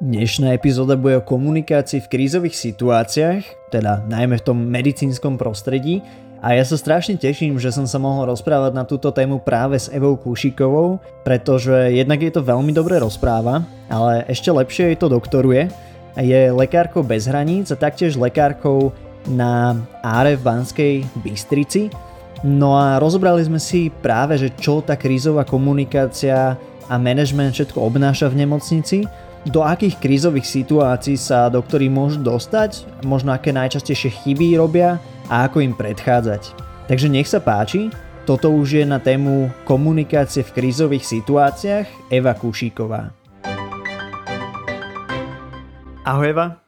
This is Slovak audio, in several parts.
Dnešná epizóda bude o komunikácii v krízových situáciách, teda najmä v tom medicínskom prostredí a ja sa strašne teším, že som sa mohol rozprávať na túto tému práve s Evou Kúšikovou, pretože jednak je to veľmi dobre rozpráva, ale ešte lepšie jej to doktoruje. Je lekárkou bez hraníc a taktiež lekárkou na Áre v Banskej Bystrici. No a rozobrali sme si práve, že čo tá krízová komunikácia a management všetko obnáša v nemocnici do akých krízových situácií sa doktori môžu dostať, možno aké najčastejšie chyby robia a ako im predchádzať. Takže nech sa páči, toto už je na tému komunikácie v krízových situáciách Eva Kušíková. Ahoj Eva,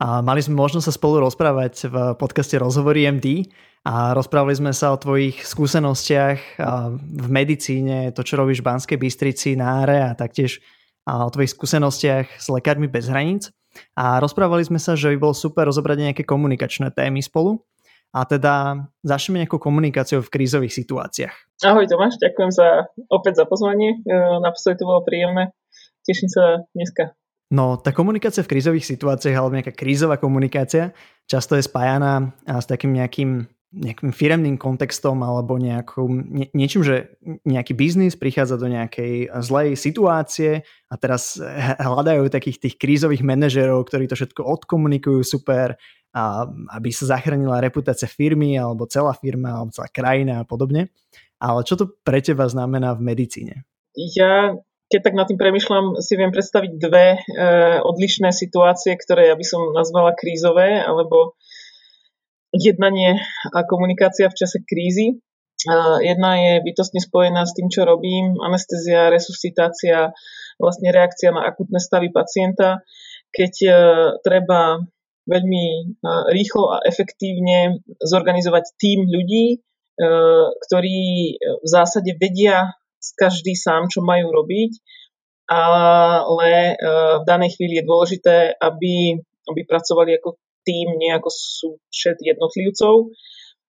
a mali sme možnosť sa spolu rozprávať v podcaste Rozhovory MD a rozprávali sme sa o tvojich skúsenostiach v medicíne, to čo robíš v Banskej Bystrici, Náre a taktiež a o tvojich skúsenostiach s lekármi bez hraníc. A rozprávali sme sa, že by bolo super rozobrať nejaké komunikačné témy spolu. A teda začneme nejakou komunikáciou v krízových situáciách. Ahoj Tomáš, ďakujem za, opäť za pozvanie. E, naposledy to bolo príjemné. Teším sa dneska. No, tá komunikácia v krízových situáciách alebo nejaká krízová komunikácia často je spájaná s takým nejakým nejakým firemným kontextom alebo nejakou, nie, niečím, že nejaký biznis prichádza do nejakej zlej situácie a teraz hľadajú takých tých krízových manažerov, ktorí to všetko odkomunikujú super, a aby sa zachránila reputácia firmy alebo celá firma alebo celá krajina a podobne. Ale čo to pre teba znamená v medicíne? Ja keď tak nad tým premyšľam, si viem predstaviť dve e, odlišné situácie, ktoré ja by som nazvala krízové, alebo jednanie a komunikácia v čase krízy. Jedna je bytostne spojená s tým, čo robím, anestezia, resuscitácia, vlastne reakcia na akutné stavy pacienta, keď e, treba veľmi e, rýchlo a efektívne zorganizovať tým ľudí, e, ktorí v zásade vedia každý sám, čo majú robiť, ale v danej chvíli je dôležité, aby, aby pracovali ako tým, nie ako súčet jednotlivcov.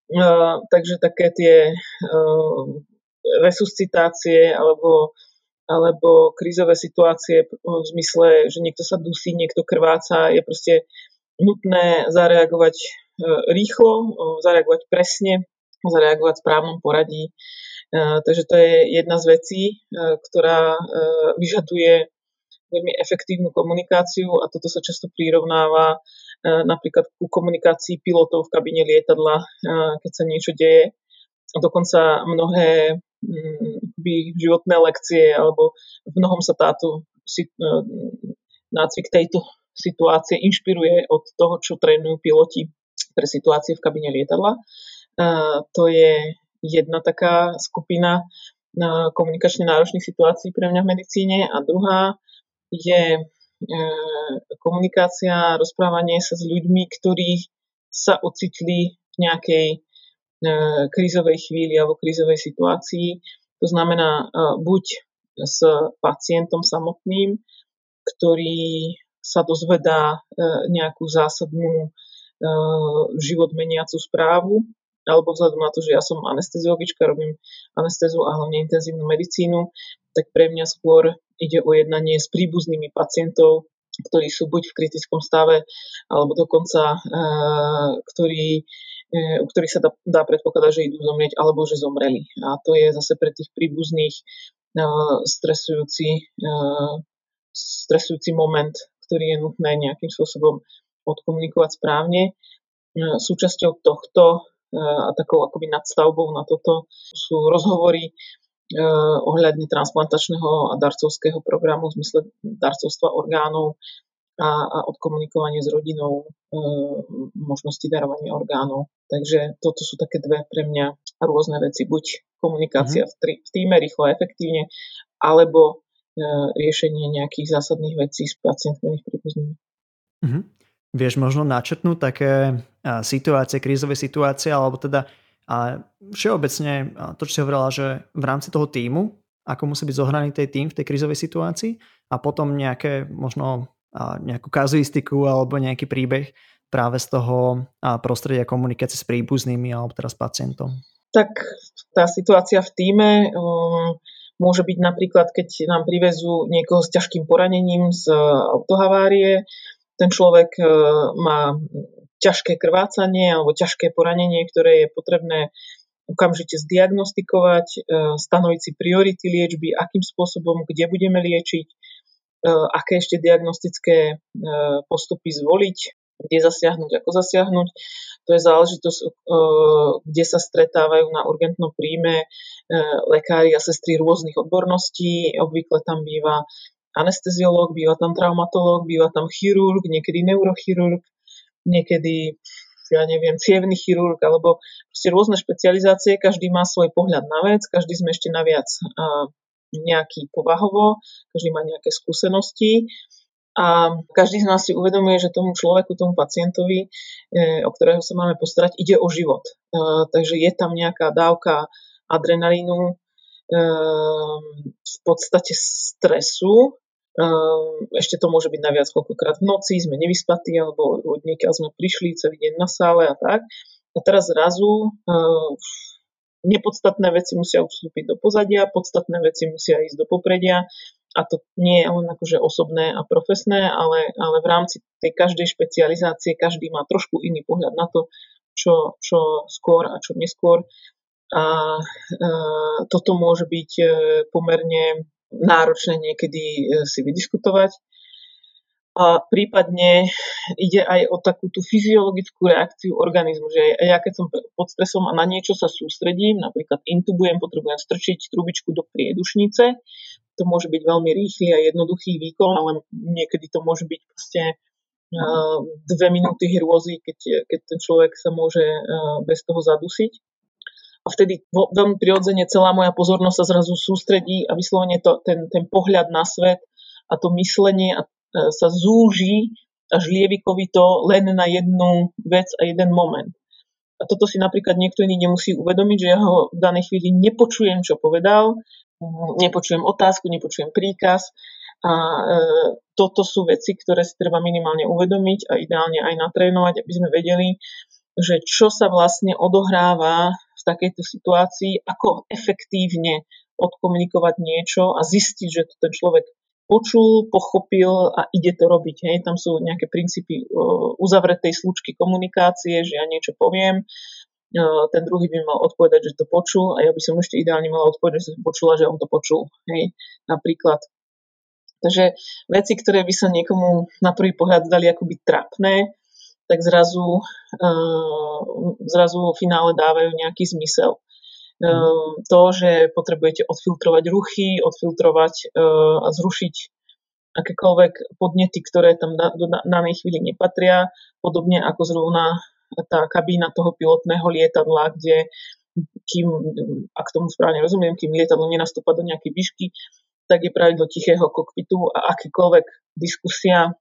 Uh, takže také tie uh, resuscitácie alebo, alebo krízové situácie v zmysle, že niekto sa dusí, niekto krváca, je proste nutné zareagovať uh, rýchlo, zareagovať presne, zareagovať v správnom poradí. Takže to je jedna z vecí, ktorá vyžaduje veľmi efektívnu komunikáciu a toto sa často prirovnáva napríklad ku komunikácii pilotov v kabine lietadla, e, keď sa niečo deje. Dokonca mnohé mm, životné lekcie alebo v mnohom sa táto e, nácvik tejto situácie inšpiruje od toho, čo trénujú piloti pre situácie v kabine lietadla. To je jedna taká skupina komunikačne náročných situácií pre mňa v medicíne a druhá je E, komunikácia, rozprávanie sa s ľuďmi, ktorí sa ocitli v nejakej e, krízovej chvíli alebo krízovej situácii. To znamená e, buď s pacientom samotným, ktorý sa dozvedá nejakú zásadnú život meniacu správu, alebo vzhľadom na to, že ja som anesteziologička, robím anestézu a hlavne intenzívnu medicínu, tak pre mňa skôr ide o jednanie s príbuznými pacientov, ktorí sú buď v kritickom stave, alebo dokonca, e, ktorí, e, u ktorých sa dá, dá predpokladať, že idú zomrieť, alebo že zomreli. A to je zase pre tých príbuzných e, stresujúci, stresujúci moment, ktorý je nutné nejakým spôsobom odkomunikovať správne. Súčasťou tohto a takou akoby nadstavbou na toto sú rozhovory Eh, ohľadne transplantačného a darcovského programu v zmysle darcovstva orgánov a, a odkomunikovanie s rodinou e, možnosti darovania orgánov. Takže toto sú také dve pre mňa rôzne veci. Buď komunikácia mm-hmm. v, týme rýchlo a efektívne, alebo e, riešenie nejakých zásadných vecí s pacientmi príbuznými. Mm-hmm. Vieš možno načetnúť také situácie, krízové situácie, alebo teda a všeobecne to, čo si hovorila, že v rámci toho týmu, ako musí byť zohraný tej tým v tej krizovej situácii a potom nejaké možno nejakú kazuistiku alebo nejaký príbeh práve z toho prostredia komunikácie s príbuznými alebo teraz pacientom. Tak tá situácia v týme, Môže byť napríklad, keď nám privezú niekoho s ťažkým poranením z autohavárie, ten človek e, má ťažké krvácanie alebo ťažké poranenie, ktoré je potrebné okamžite zdiagnostikovať, e, stanoviť si priority liečby, akým spôsobom, kde budeme liečiť, e, aké ešte diagnostické postupy zvoliť, kde zasiahnuť, ako zasiahnuť. To je záležitosť, kde sa stretávajú na urgentnom príjme lekári a sestry rôznych odborností. Obvykle tam býva anesteziológ, býva tam traumatológ, býva tam chirurg, niekedy neurochirurg, niekedy ja neviem, cievný chirurg, alebo proste rôzne špecializácie, každý má svoj pohľad na vec, každý sme ešte naviac nejaký povahovo, každý má nejaké skúsenosti a každý z nás si uvedomuje, že tomu človeku, tomu pacientovi, e, o ktorého sa máme postarať, ide o život. E, takže je tam nejaká dávka adrenalínu, e, v podstate stresu, ešte to môže byť naviac koľkokrát v noci, sme nevyspatí, alebo od niekiaľ sme prišli celý deň na sále a tak. A teraz zrazu ehm, nepodstatné veci musia ustúpiť do pozadia, podstatné veci musia ísť do popredia a to nie je len akože osobné a profesné, ale, ale v rámci tej každej špecializácie každý má trošku iný pohľad na to, čo, čo skôr a čo neskôr. A e, toto môže byť e, pomerne náročné niekedy e, si vydiskutovať. A prípadne ide aj o takú tú fyziologickú reakciu organizmu, že ja keď som pod stresom a na niečo sa sústredím, napríklad intubujem, potrebujem strčiť trubičku do priedušnice, to môže byť veľmi rýchly a jednoduchý výkon, ale niekedy to môže byť proste e, dve minúty hrôzy, keď, keď ten človek sa môže e, bez toho zadusiť a vtedy veľmi prirodzene celá moja pozornosť sa zrazu sústredí a vyslovene to, ten, ten pohľad na svet a to myslenie a, e, sa zúži až lievikovito len na jednu vec a jeden moment. A toto si napríklad niekto iný nemusí uvedomiť, že ja ho v danej chvíli nepočujem, čo povedal, nepočujem otázku, nepočujem príkaz. A e, toto sú veci, ktoré si treba minimálne uvedomiť a ideálne aj natrénovať, aby sme vedeli, že čo sa vlastne odohráva takejto situácii, ako efektívne odkomunikovať niečo a zistiť, že to ten človek počul, pochopil a ide to robiť. Hej. Tam sú nejaké princípy uzavretej slučky komunikácie, že ja niečo poviem, ten druhý by mal odpovedať, že to počul a ja by som ešte ideálne mala odpovedať, že som počula, že on to počul. Hej. Napríklad. Takže veci, ktoré by sa niekomu na prvý pohľad zdali akoby trapné, tak zrazu, eh, zrazu vo finále dávajú nejaký zmysel. Mm. To, že potrebujete odfiltrovať ruchy, odfiltrovať eh, a zrušiť akékoľvek podnety, ktoré tam do danej chvíli nepatria, podobne ako zrovna tá kabína toho pilotného lietadla, kde kým, ak tomu správne rozumiem, kým lietadlo nenastúpa do nejakej výšky, tak je pravidlo tichého kokpitu a akýkoľvek diskusia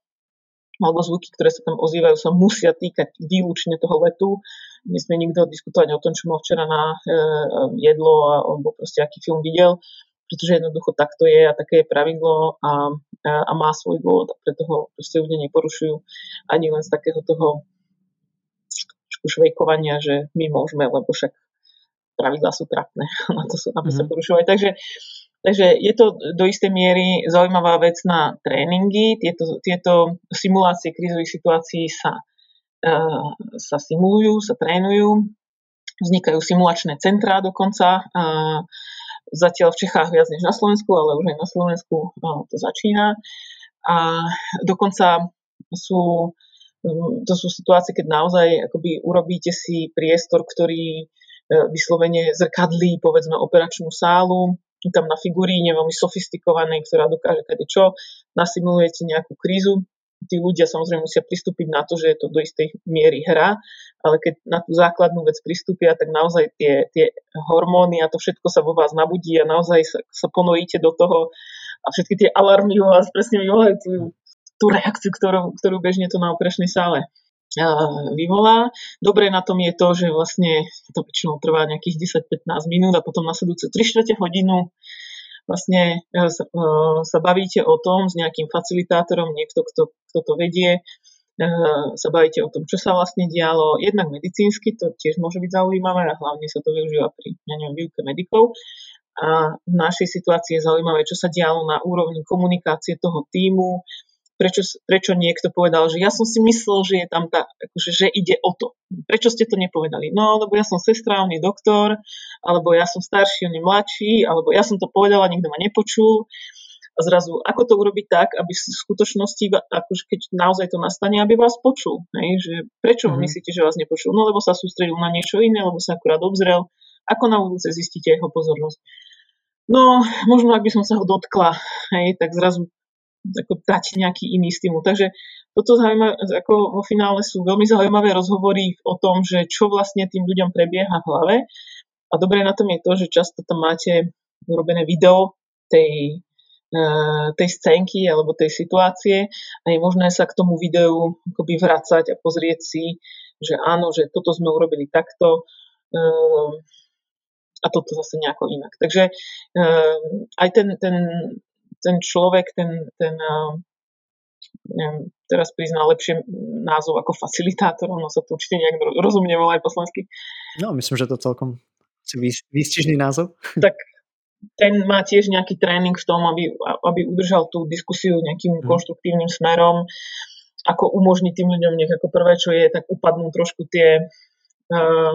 alebo zvuky, ktoré sa tam ozývajú, sa musia týkať výlučne toho letu. Nesmie nikto diskutovať o tom, čo mal včera na e, jedlo alebo proste aký film videl, pretože jednoducho takto je a také je pravidlo a, a, a má svoj dôvod a preto ho proste ľudia neporušujú ani len z takého toho švejkovania, že my môžeme, lebo však pravidlá sú trapné na to sú, aby sa mhm. porušovali. Takže Takže je to do istej miery zaujímavá vec na tréningy. Tieto, tieto simulácie krízových situácií sa, uh, sa simulujú, sa trénujú. Vznikajú simulačné centrá dokonca. Uh, zatiaľ v Čechách viac než na Slovensku, ale už aj na Slovensku uh, to začína. A dokonca sú, to sú situácie, keď naozaj akoby urobíte si priestor, ktorý vyslovene zrkadlí povedzme operačnú sálu, tam na figuríne veľmi sofistikovanej, ktorá dokáže kade čo, nasimulujete nejakú krízu, tí ľudia samozrejme musia pristúpiť na to, že je to do istej miery hra, ale keď na tú základnú vec pristúpia, tak naozaj tie, tie hormóny a to všetko sa vo vás nabudí a naozaj sa, sa ponojíte do toho a všetky tie alarmy vo vás presne vyvolajú tú, tú reakciu, ktorú, ktorú bežne to na operačnej sále vyvolá. Dobre na tom je to, že vlastne to väčšinou trvá nejakých 10-15 minút a potom nasledujúcu 3 čtvrte hodinu vlastne e, e, sa bavíte o tom s nejakým facilitátorom, niekto, kto, kto to vedie, e, sa bavíte o tom, čo sa vlastne dialo, jednak medicínsky, to tiež môže byť zaujímavé a hlavne sa to využíva pri, ja neviem, výuke medikov. A v našej situácii je zaujímavé, čo sa dialo na úrovni komunikácie toho týmu, prečo, prečo niekto povedal, že ja som si myslel, že je tam tá, akože, že ide o to. Prečo ste to nepovedali? No, lebo ja som sestra, on je doktor, alebo ja som starší, on je mladší, alebo ja som to povedala, nikto ma nepočul. A zrazu, ako to urobiť tak, aby v skutočnosti, akože keď naozaj to nastane, aby vás počul. Hej? Že prečo mm. myslíte, že vás nepočul? No lebo sa sústredil na niečo iné, lebo sa akurát obzrel. Ako na budúce zistíte jeho pozornosť? No, možno ak by som sa ho dotkla, hej, tak zrazu ako dať nejaký iný stimul. Takže toto zaujímavé, ako vo finále sú veľmi zaujímavé rozhovory o tom, že čo vlastne tým ľuďom prebieha v hlave. A dobre na tom je to, že často tam máte urobené video tej, e, tej scénky alebo tej situácie a je možné sa k tomu videu akoby vracať a pozrieť si, že áno, že toto sme urobili takto e, a toto zase nejako inak. Takže e, aj ten, ten ten človek, ten, ten neviem, teraz prizná lepšie názov ako facilitátor, ono sa to určite nejak rozumne volá aj po slovensky. No, myslím, že to celkom výstižný názov. Tak ten má tiež nejaký tréning v tom, aby, aby udržal tú diskusiu nejakým hmm. konštruktívnym smerom, ako umožniť tým ľuďom nech ako prvé, čo je, tak upadnú trošku tie uh,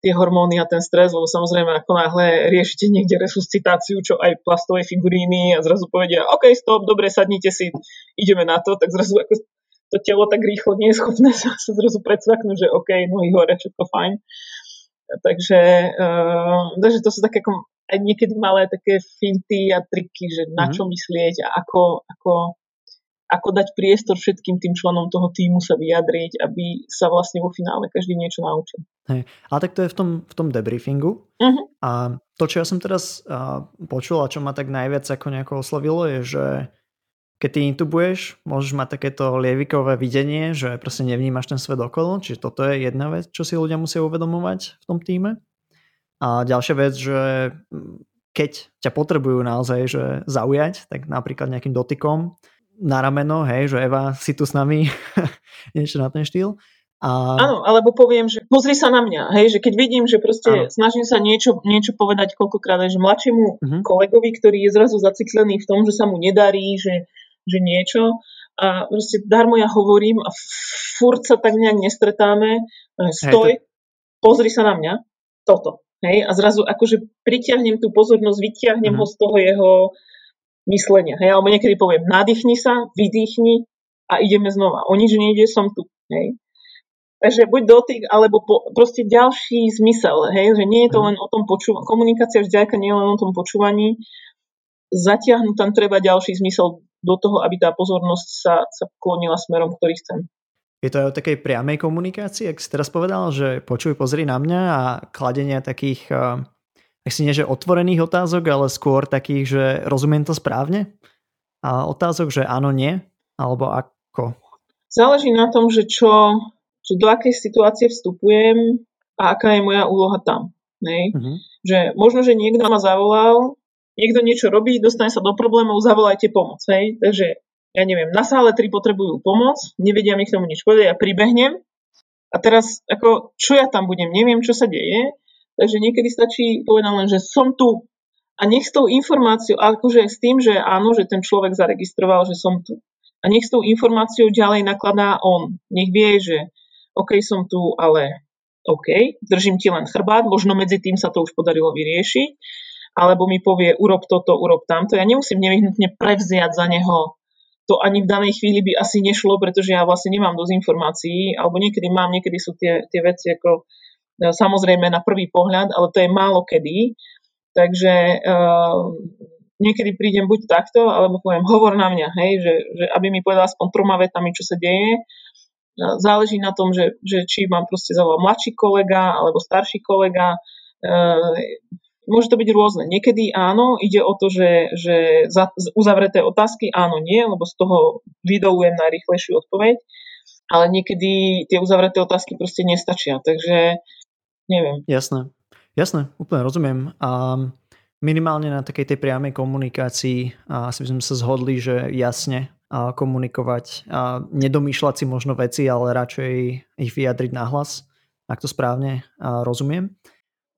tie hormóny a ten stres, lebo samozrejme ako náhle riešite niekde resuscitáciu, čo aj plastové figuríny a zrazu povedia, OK, stop, dobre, sadnite si, ideme na to, tak zrazu ako to telo tak rýchlo nie je schopné sa, sa zrazu predsvaknúť, že OK, nohy hore, všetko fajn. Takže, uh, takže to sú také ako aj niekedy malé také finty a triky, že na mhm. čo myslieť a ako, ako ako dať priestor všetkým tým členom toho týmu sa vyjadriť, aby sa vlastne vo finále každý niečo naučil. Hej. Ale tak to je v tom, v tom debriefingu. Uh-huh. A to, čo ja som teraz uh, počul a čo ma tak najviac ako nejako oslovilo, je, že keď ty intubuješ, môžeš mať takéto lievikové videnie, že proste nevnímaš ten svet okolo, čiže toto je jedna vec, čo si ľudia musia uvedomovať v tom týme. A ďalšia vec, že keď ťa potrebujú naozaj že zaujať, tak napríklad nejakým dotykom, na rameno, hej, že Eva, si tu s nami, niečo na ten štýl. A... Áno, alebo poviem, že pozri sa na mňa, hej, že keď vidím, že proste Áno. snažím sa niečo, niečo povedať koľkokrát, že mladšiemu uh-huh. kolegovi, ktorý je zrazu zaciklený v tom, že sa mu nedarí, že, že niečo a proste darmo ja hovorím a furt sa tak nejak nestretáme, stoj, hej, to... pozri sa na mňa, toto. Hej, a zrazu akože pritiahnem tú pozornosť, vytiahnem uh-huh. ho z toho jeho myslenia. Hej? Alebo niekedy poviem, nadýchni sa, vydýchni a ideme znova. O nič nejde, som tu. Hej? Takže buď dotyk, alebo po, proste ďalší zmysel. Hej? Že nie je to mhm. len o tom počúvaní. Komunikácia vždyaka nie je len o tom počúvaní. Zatiahnuť tam treba ďalší zmysel do toho, aby tá pozornosť sa, sa klonila smerom, ktorý chcem. Je to aj o takej priamej komunikácii, ak si teraz povedal, že počuj, pozri na mňa a kladenia takých ak si nie že otvorených otázok, ale skôr takých, že rozumiem to správne? A otázok, že áno, nie? Alebo ako? Záleží na tom, že čo, že do akej situácie vstupujem a aká je moja úloha tam. Nej? Uh-huh. Že možno, že niekto ma zavolal, niekto niečo robí, dostane sa do problémov, zavolajte pomoc. Hej? Takže ja neviem, na sále 3 potrebujú pomoc, nevedia mi k tomu nič povedať, ja pribehnem a teraz, ako, čo ja tam budem, neviem, čo sa deje, Takže niekedy stačí povedať len, že som tu a nech s tou informáciou, akože s tým, že áno, že ten človek zaregistroval, že som tu. A nech s tou informáciou ďalej nakladá on. Nech vie, že OK, som tu, ale OK, držím ti len chrbát, možno medzi tým sa to už podarilo vyriešiť, alebo mi povie, urob toto, urob tamto. Ja nemusím nevyhnutne prevziať za neho to ani v danej chvíli by asi nešlo, pretože ja vlastne nemám dosť informácií, alebo niekedy mám, niekedy sú tie, tie veci ako samozrejme na prvý pohľad, ale to je málo kedy. Takže uh, niekedy prídem buď takto, alebo poviem hovor na mňa, hej, že, že aby mi povedal aspoň troma vetami, čo sa deje. Uh, záleží na tom, že, že či mám proste zavolať mladší kolega alebo starší kolega. Uh, môže to byť rôzne. Niekedy áno, ide o to, že, že za, uzavreté otázky áno, nie, lebo z toho vydolujem najrychlejšiu odpoveď, ale niekedy tie uzavreté otázky proste nestačia. Takže neviem. Jasné, jasné, úplne rozumiem. A minimálne na takej tej priamej komunikácii asi by sme sa zhodli, že jasne a komunikovať a nedomýšľať si možno veci, ale radšej ich vyjadriť nahlas, ak to správne a rozumiem.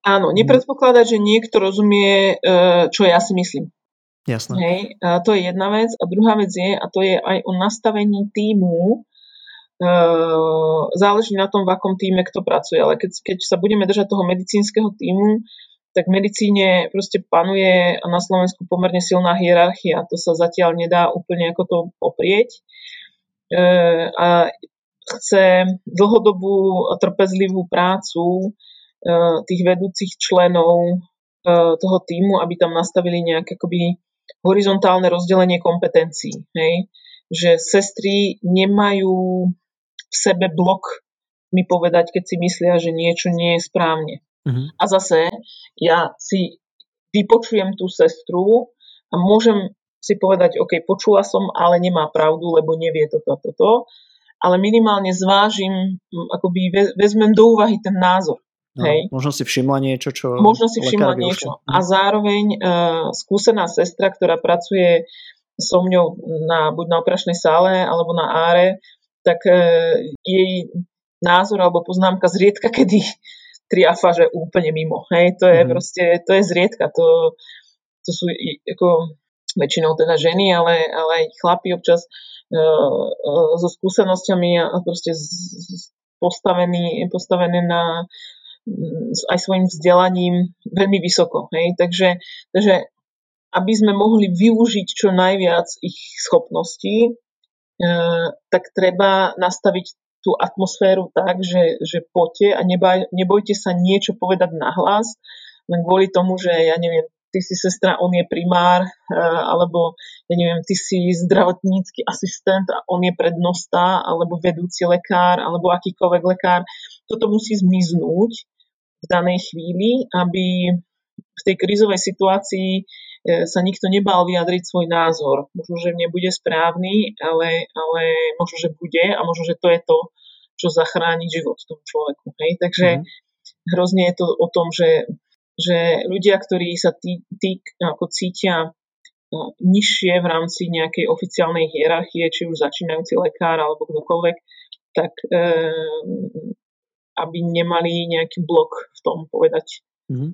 Áno, nepredpokladať, že niekto rozumie, e, čo ja si myslím. Jasné. Hej, a to je jedna vec. A druhá vec je, a to je aj o nastavení týmu, záleží na tom, v akom týme kto pracuje. Ale keď, keď sa budeme držať toho medicínskeho týmu, tak v medicíne proste panuje na Slovensku pomerne silná hierarchia. To sa zatiaľ nedá úplne ako to poprieť. E, a chce dlhodobú trpezlivú prácu Eh, tých vedúcich členov eh, toho týmu, aby tam nastavili nejaké akoby horizontálne rozdelenie kompetencií. Hej? Že sestry nemajú v sebe blok mi povedať, keď si myslia, že niečo nie je správne. Uh-huh. A zase ja si vypočujem tú sestru a môžem si povedať, OK, počula som, ale nemá pravdu, lebo nevie toto, toto, ale minimálne zvážim, akoby vezmem do úvahy ten názor. No, Hej. Možno si všimla niečo, čo... Možno si všimla niečo. A zároveň uh, skúsená sestra, ktorá pracuje so mňou na, buď na operačnej sále alebo na áre, tak uh, jej názor alebo poznámka zriedka, kedy triafa, že úplne mimo. Hej, to je mm. proste, to je zriedka. To, to sú ako väčšinou teda ženy, ale, ale aj chlapi občas uh, uh, so skúsenosťami a proste z, z, postavený, postavené na aj svojim vzdelaním veľmi vysoko. Hej? Takže, takže aby sme mohli využiť čo najviac ich schopností, e, tak treba nastaviť tú atmosféru tak, že, že poďte a nebaj, nebojte sa niečo povedať nahlas, len kvôli tomu, že ja neviem, ty si sestra, on je primár, e, alebo ja neviem, ty si zdravotnícky asistent a on je prednosta, alebo vedúci lekár, alebo akýkoľvek lekár. Toto musí zmiznúť v danej chvíli, aby v tej krízovej situácii e, sa nikto nebal vyjadriť svoj názor. Možno, že nebude správny, ale, ale možno, že bude a možno, že to je to, čo zachráni život tomu človeku. Hej? Takže mm. hrozne je to o tom, že, že ľudia, ktorí sa tí, tí ako cítia no, nižšie v rámci nejakej oficiálnej hierarchie, či už začínajúci lekár alebo kdokoľvek, tak e, aby nemali nejaký blok v tom povedať, mm-hmm.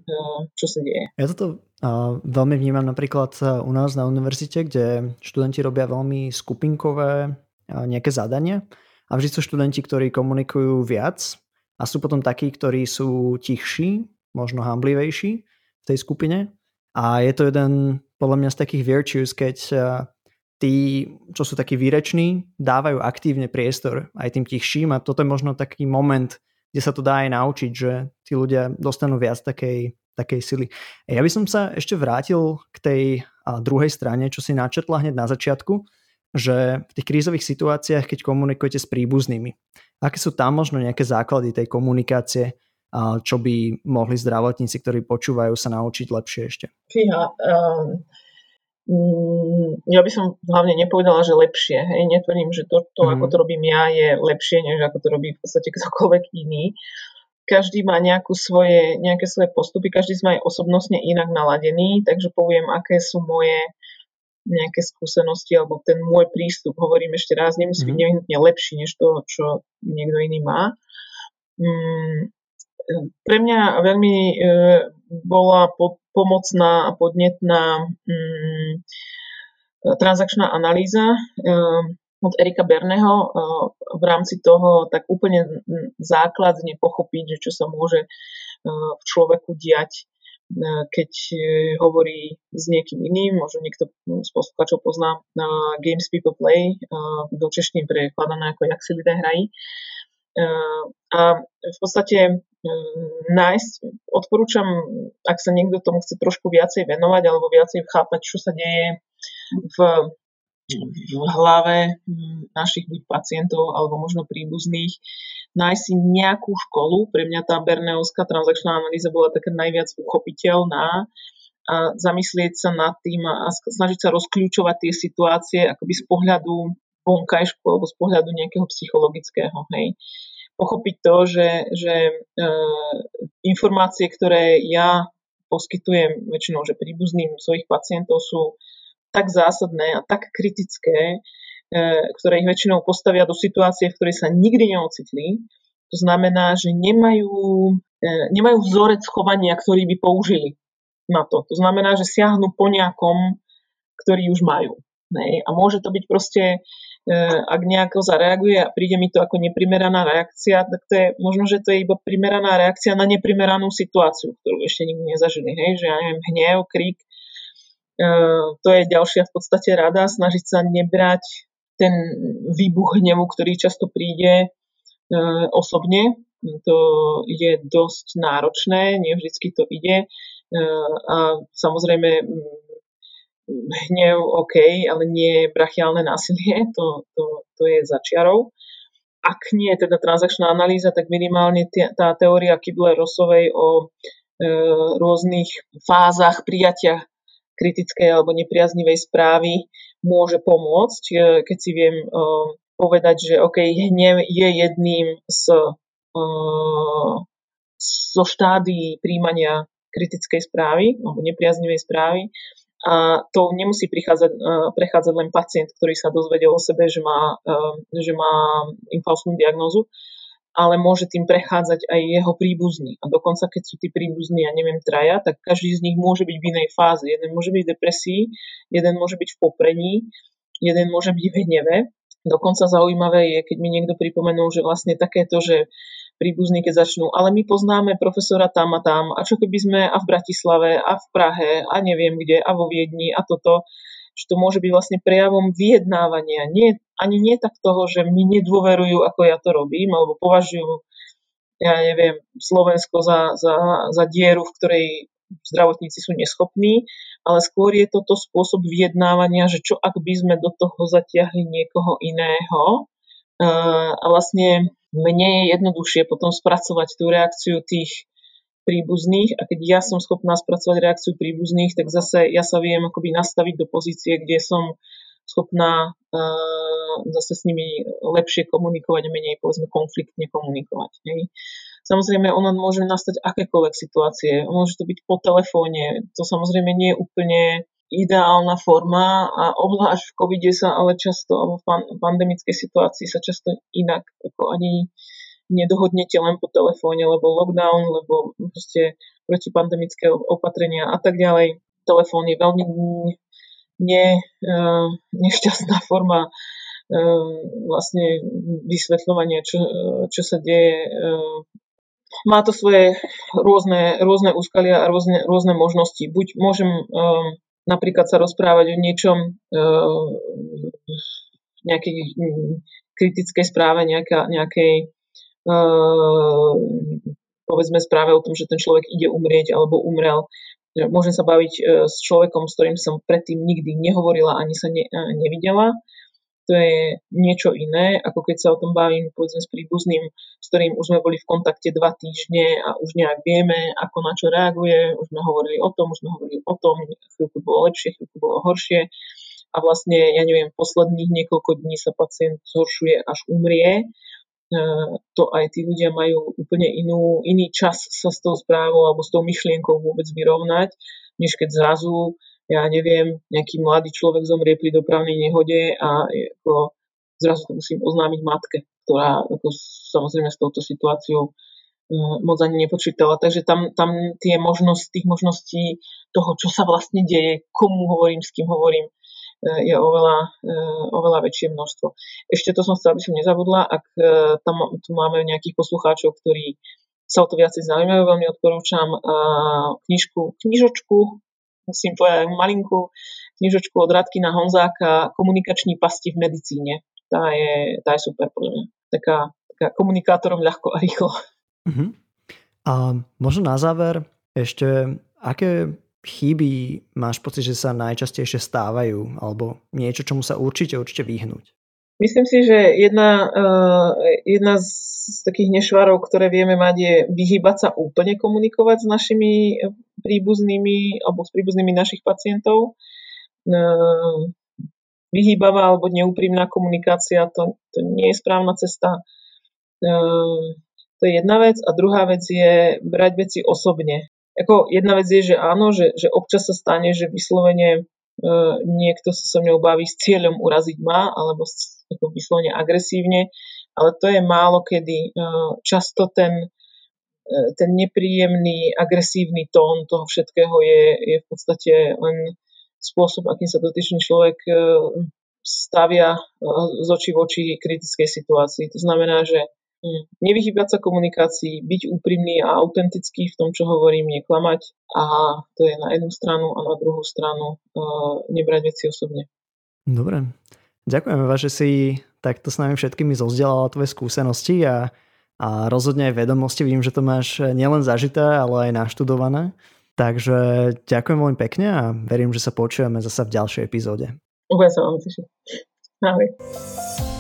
čo sa deje. Ja toto uh, veľmi vnímam napríklad e, u nás na univerzite, kde študenti robia veľmi skupinkové uh, nejaké zadania a vždy sú študenti, ktorí komunikujú viac a sú potom takí, ktorí sú tichší, možno hamblivejší v tej skupine a je to jeden podľa mňa z takých virtues, keď uh, tí, čo sú takí výreční, dávajú aktívne priestor aj tým tichším a toto je možno taký moment, kde sa to dá aj naučiť, že tí ľudia dostanú viac takej, takej sily. Ja by som sa ešte vrátil k tej druhej strane, čo si načetla hneď na začiatku, že v tých krízových situáciách, keď komunikujete s príbuznými, aké sú tam možno nejaké základy tej komunikácie, čo by mohli zdravotníci, ktorí počúvajú, sa naučiť lepšie ešte? Fíha, um, ja by som hlavne nepovedala, že lepšie. Hej, netvrdím, že to, to mm. ako to robím ja, je lepšie, než ako to robí v podstate ktokoľvek iný. Každý má nejakú svoje, nejaké svoje postupy, každý sme aj osobnostne inak naladený, takže poviem, aké sú moje nejaké skúsenosti alebo ten môj prístup, hovorím ešte raz, nemusí byť mhm. nevyhnutne lepší, než to, čo niekto iný má. Mm, pre mňa veľmi e, bola pomocná a podnetná mm, transakčná analýza eh, od Erika Berneho eh, v rámci toho tak úplne základne pochopiť, že čo sa môže v človeku diať, keď hovorí s niekým iným, možno niekto z poslucháčov pozná Games People Play, do češtiny prekladané ako Jak si ľudia hrají. A v podstate nájsť, odporúčam, ak sa niekto tomu chce trošku viacej venovať alebo viacej chápať, čo sa deje v, v hlave našich buď pacientov alebo možno príbuzných, nájsť si nejakú školu. Pre mňa tá Berneovská transakčná analýza bola taká najviac uchopiteľná a zamyslieť sa nad tým a snažiť sa rozkľúčovať tie situácie akoby z pohľadu vonkajšku alebo z pohľadu nejakého psychologického. Hej pochopiť to, že, že e, informácie, ktoré ja poskytujem väčšinou, že príbuzným svojich pacientov sú tak zásadné a tak kritické, e, ktoré ich väčšinou postavia do situácie, v ktorej sa nikdy neocitli. To znamená, že nemajú nemajú vzorec chovania, ktorý by použili na to. To znamená, že siahnu po nejakom, ktorý už majú. Nej? A môže to byť proste, e, ak nejako zareaguje a príde mi to ako neprimeraná reakcia, tak to je, možno, že to je iba primeraná reakcia na neprimeranú situáciu, ktorú ešte nikdy nezažili. Hej? Že ja neviem, hnev, krík, e, to je ďalšia v podstate rada, snažiť sa nebrať ten výbuch hnevu, ktorý často príde e, osobne. To je dosť náročné, nie to ide. A samozrejme hnev OK, ale nie brachiálne násilie, to, to, to je začiarov. Ak nie teda transakčná analýza, tak minimálne tá teória Kibler-Rossovej o e, rôznych fázach prijatia kritickej alebo nepriaznivej správy môže pomôcť, e, keď si viem e, povedať, že OK, hnev je jedným z, e, zo štádií príjmania kritickej správy alebo nepriaznivej správy a to nemusí prichádzať, e, prechádzať len pacient, ktorý sa dozvedel o sebe, že má, e, že má infalsnú diagnózu, ale môže tým prechádzať aj jeho príbuzný. A dokonca, keď sú tí príbuzní, ja neviem, traja, tak každý z nich môže byť v inej fáze. Jeden môže byť v depresii, jeden môže byť v poprení, jeden môže byť v hneve. Dokonca zaujímavé je, keď mi niekto pripomenul, že vlastne takéto, že príbuzní, keď začnú, ale my poznáme profesora tam a tam a čo keby sme a v Bratislave a v Prahe a neviem kde a vo Viedni a toto, že to môže byť vlastne prejavom vyjednávania. Nie, ani nie tak toho, že mi nedôverujú, ako ja to robím, alebo považujú, ja neviem, Slovensko za, za, za dieru, v ktorej zdravotníci sú neschopní, ale skôr je toto spôsob vyjednávania, že čo ak by sme do toho zatiahli niekoho iného. A vlastne mne je jednoduchšie potom spracovať tú reakciu tých príbuzných a keď ja som schopná spracovať reakciu príbuzných, tak zase ja sa viem akoby nastaviť do pozície, kde som schopná uh, zase s nimi lepšie komunikovať a menej povedzme konfliktne komunikovať. Hej. Samozrejme, ono môže nastať akékoľvek situácie. Môže to byť po telefóne. To samozrejme nie je úplne ideálna forma a obzvlášť v covide sa ale často, alebo v pandemickej situácii sa často inak ako ani nedohodnete len po telefóne, lebo lockdown, lebo proste protipandemické opatrenia a tak ďalej. Telefón je veľmi ne, e, nešťastná forma e, vlastne vysvetľovania, čo, čo sa deje. E, má to svoje rôzne, rôzne úskalia a rôzne, rôzne možnosti. Buď môžem napríklad sa rozprávať o niečom, e, nejakej kritickej správe, nejaká, nejakej e, povedzme správe o tom, že ten človek ide umrieť alebo umrel. Môžem sa baviť e, s človekom, s ktorým som predtým nikdy nehovorila ani sa ne, nevidela to je niečo iné, ako keď sa o tom bavím povedzme s príbuzným, s ktorým už sme boli v kontakte dva týždne a už nejak vieme, ako na čo reaguje, už sme hovorili o tom, už sme hovorili o tom, chvíľku bolo lepšie, chvíľku bolo horšie. A vlastne, ja neviem, posledných niekoľko dní sa pacient zhoršuje až umrie, e, to aj tí ľudia majú úplne inú, iný čas sa s tou správou alebo s tou myšlienkou vôbec vyrovnať, než keď zrazu ja neviem, nejaký mladý človek zomrie pri dopravnej nehode a ako, zrazu to musím oznámiť matke, ktorá ako, samozrejme s touto situáciou uh, moc ani nepočítala. Takže tam, tam tie možnosti, tých možností toho, čo sa vlastne deje, komu hovorím, s kým hovorím, uh, je oveľa, uh, oveľa väčšie množstvo. Ešte to som chcela, aby som nezabudla, ak tam tu máme nejakých poslucháčov, ktorí sa o to viacej zaujímajú, veľmi odporúčam knižku, knižočku musím povedať malinkú knižočku od Radkina Honzáka Komunikační pasti v medicíne. Tá je, tá je super podľa mňa. Taká, taká komunikátorom ľahko a rýchlo. Uh-huh. A možno na záver ešte, aké chyby máš pocit, že sa najčastejšie stávajú alebo niečo, čomu sa určite, určite vyhnúť? Myslím si, že jedna, uh, jedna z takých nešvarov, ktoré vieme mať, je vyhýbať sa úplne komunikovať s našimi príbuznými alebo s príbuznými našich pacientov. Uh, vyhýbavá alebo neúprimná komunikácia, to, to nie je správna cesta. To je jedna vec. A druhá vec je brať veci osobne. Ako jedna vec je, že áno, že, že občas sa stane, že vyslovene niekto sa so mňou baví s cieľom uraziť ma, alebo ako vyslovene agresívne, ale to je málo kedy. E, často ten ten nepríjemný, agresívny tón toho všetkého je, je v podstate len spôsob, akým sa dotyčný človek e, stavia z očí v oči kritickej situácii. To znamená, že hm, nevyhýbať sa komunikácii, byť úprimný a autentický v tom, čo hovorím, neklamať a to je na jednu stranu a na druhú stranu nebrať veci osobne. Dobre. Ďakujeme vás, že si takto s nami všetkými zozdielala tvoje skúsenosti a, a rozhodne aj vedomosti. Vidím, že to máš nielen zažité, ale aj naštudované. Takže ďakujem veľmi pekne a verím, že sa počujeme zase v ďalšej epizóde. Budem sa vám. Ahoj.